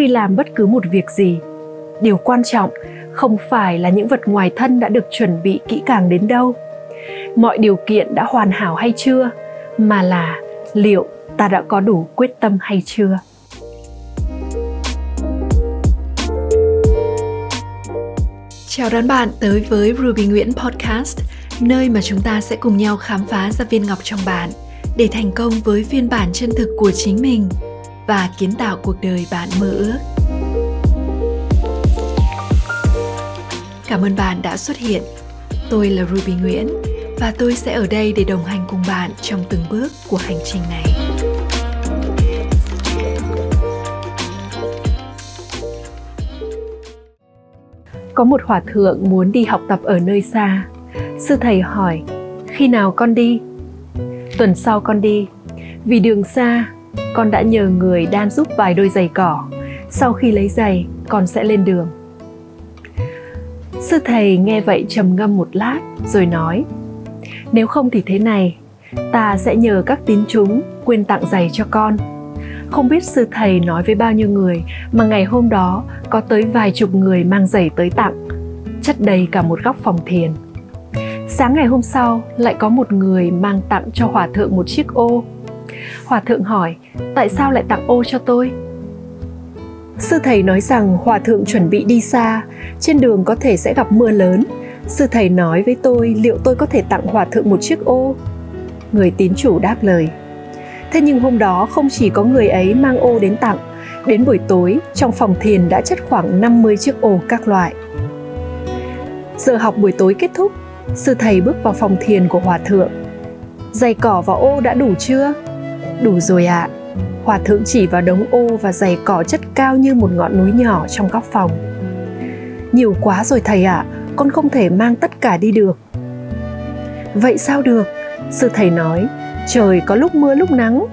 khi làm bất cứ một việc gì. Điều quan trọng không phải là những vật ngoài thân đã được chuẩn bị kỹ càng đến đâu. Mọi điều kiện đã hoàn hảo hay chưa mà là liệu ta đã có đủ quyết tâm hay chưa? Chào đón bạn tới với Ruby Nguyễn Podcast, nơi mà chúng ta sẽ cùng nhau khám phá ra viên ngọc trong bạn để thành công với phiên bản chân thực của chính mình và kiến tạo cuộc đời bạn mơ ước. Cảm ơn bạn đã xuất hiện. Tôi là Ruby Nguyễn và tôi sẽ ở đây để đồng hành cùng bạn trong từng bước của hành trình này. Có một hòa thượng muốn đi học tập ở nơi xa. Sư thầy hỏi, khi nào con đi? Tuần sau con đi. Vì đường xa, con đã nhờ người đan giúp vài đôi giày cỏ. Sau khi lấy giày, con sẽ lên đường. Sư thầy nghe vậy trầm ngâm một lát rồi nói Nếu không thì thế này, ta sẽ nhờ các tín chúng quên tặng giày cho con. Không biết sư thầy nói với bao nhiêu người mà ngày hôm đó có tới vài chục người mang giày tới tặng, chất đầy cả một góc phòng thiền. Sáng ngày hôm sau lại có một người mang tặng cho hòa thượng một chiếc ô. Hòa thượng hỏi, tại sao lại tặng ô cho tôi? Sư thầy nói rằng hòa thượng chuẩn bị đi xa, trên đường có thể sẽ gặp mưa lớn. Sư thầy nói với tôi liệu tôi có thể tặng hòa thượng một chiếc ô. Người tín chủ đáp lời. Thế nhưng hôm đó không chỉ có người ấy mang ô đến tặng, đến buổi tối trong phòng thiền đã chất khoảng 50 chiếc ô các loại. Giờ học buổi tối kết thúc, sư thầy bước vào phòng thiền của hòa thượng. Giày cỏ và ô đã đủ chưa? Đủ rồi ạ. À Hòa thượng chỉ vào đống ô và giày cỏ chất cao như một ngọn núi nhỏ trong góc phòng. Nhiều quá rồi thầy ạ, à, con không thể mang tất cả đi được. Vậy sao được? Sư thầy nói, trời có lúc mưa lúc nắng.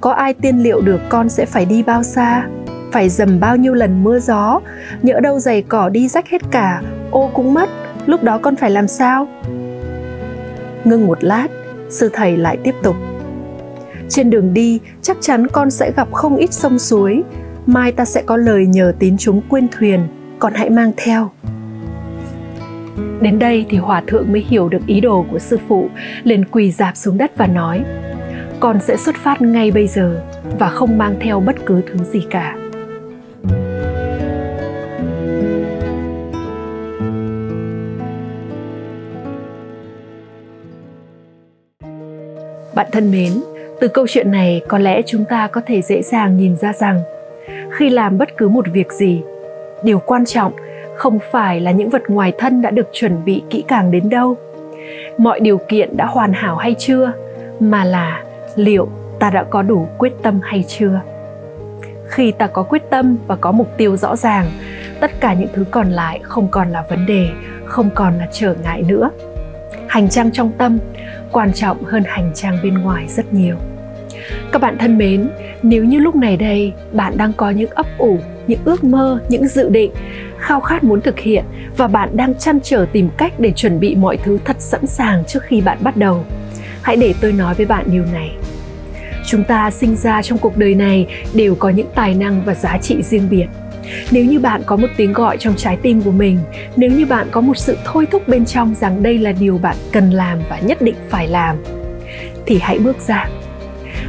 Có ai tiên liệu được con sẽ phải đi bao xa? Phải dầm bao nhiêu lần mưa gió, nhỡ đâu giày cỏ đi rách hết cả, ô cũng mất, lúc đó con phải làm sao? Ngưng một lát, sư thầy lại tiếp tục trên đường đi, chắc chắn con sẽ gặp không ít sông suối. Mai ta sẽ có lời nhờ tín chúng quên thuyền con hãy mang theo. Đến đây thì hòa thượng mới hiểu được ý đồ của sư phụ, liền quỳ dạp xuống đất và nói, con sẽ xuất phát ngay bây giờ và không mang theo bất cứ thứ gì cả. Bạn thân mến từ câu chuyện này, có lẽ chúng ta có thể dễ dàng nhìn ra rằng, khi làm bất cứ một việc gì, điều quan trọng không phải là những vật ngoài thân đã được chuẩn bị kỹ càng đến đâu. Mọi điều kiện đã hoàn hảo hay chưa, mà là liệu ta đã có đủ quyết tâm hay chưa. Khi ta có quyết tâm và có mục tiêu rõ ràng, tất cả những thứ còn lại không còn là vấn đề, không còn là trở ngại nữa. Hành trang trong tâm quan trọng hơn hành trang bên ngoài rất nhiều các bạn thân mến, nếu như lúc này đây bạn đang có những ấp ủ, những ước mơ, những dự định, khao khát muốn thực hiện và bạn đang chăn trở tìm cách để chuẩn bị mọi thứ thật sẵn sàng trước khi bạn bắt đầu, hãy để tôi nói với bạn điều này. Chúng ta sinh ra trong cuộc đời này đều có những tài năng và giá trị riêng biệt. Nếu như bạn có một tiếng gọi trong trái tim của mình, nếu như bạn có một sự thôi thúc bên trong rằng đây là điều bạn cần làm và nhất định phải làm, thì hãy bước ra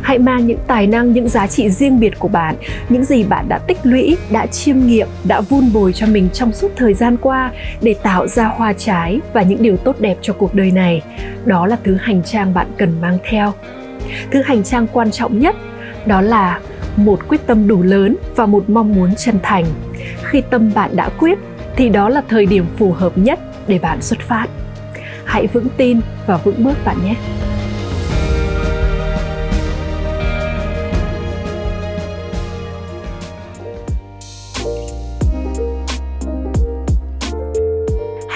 hãy mang những tài năng, những giá trị riêng biệt của bạn, những gì bạn đã tích lũy, đã chiêm nghiệm, đã vun bồi cho mình trong suốt thời gian qua để tạo ra hoa trái và những điều tốt đẹp cho cuộc đời này. Đó là thứ hành trang bạn cần mang theo. Thứ hành trang quan trọng nhất, đó là một quyết tâm đủ lớn và một mong muốn chân thành. Khi tâm bạn đã quyết, thì đó là thời điểm phù hợp nhất để bạn xuất phát. Hãy vững tin và vững bước bạn nhé!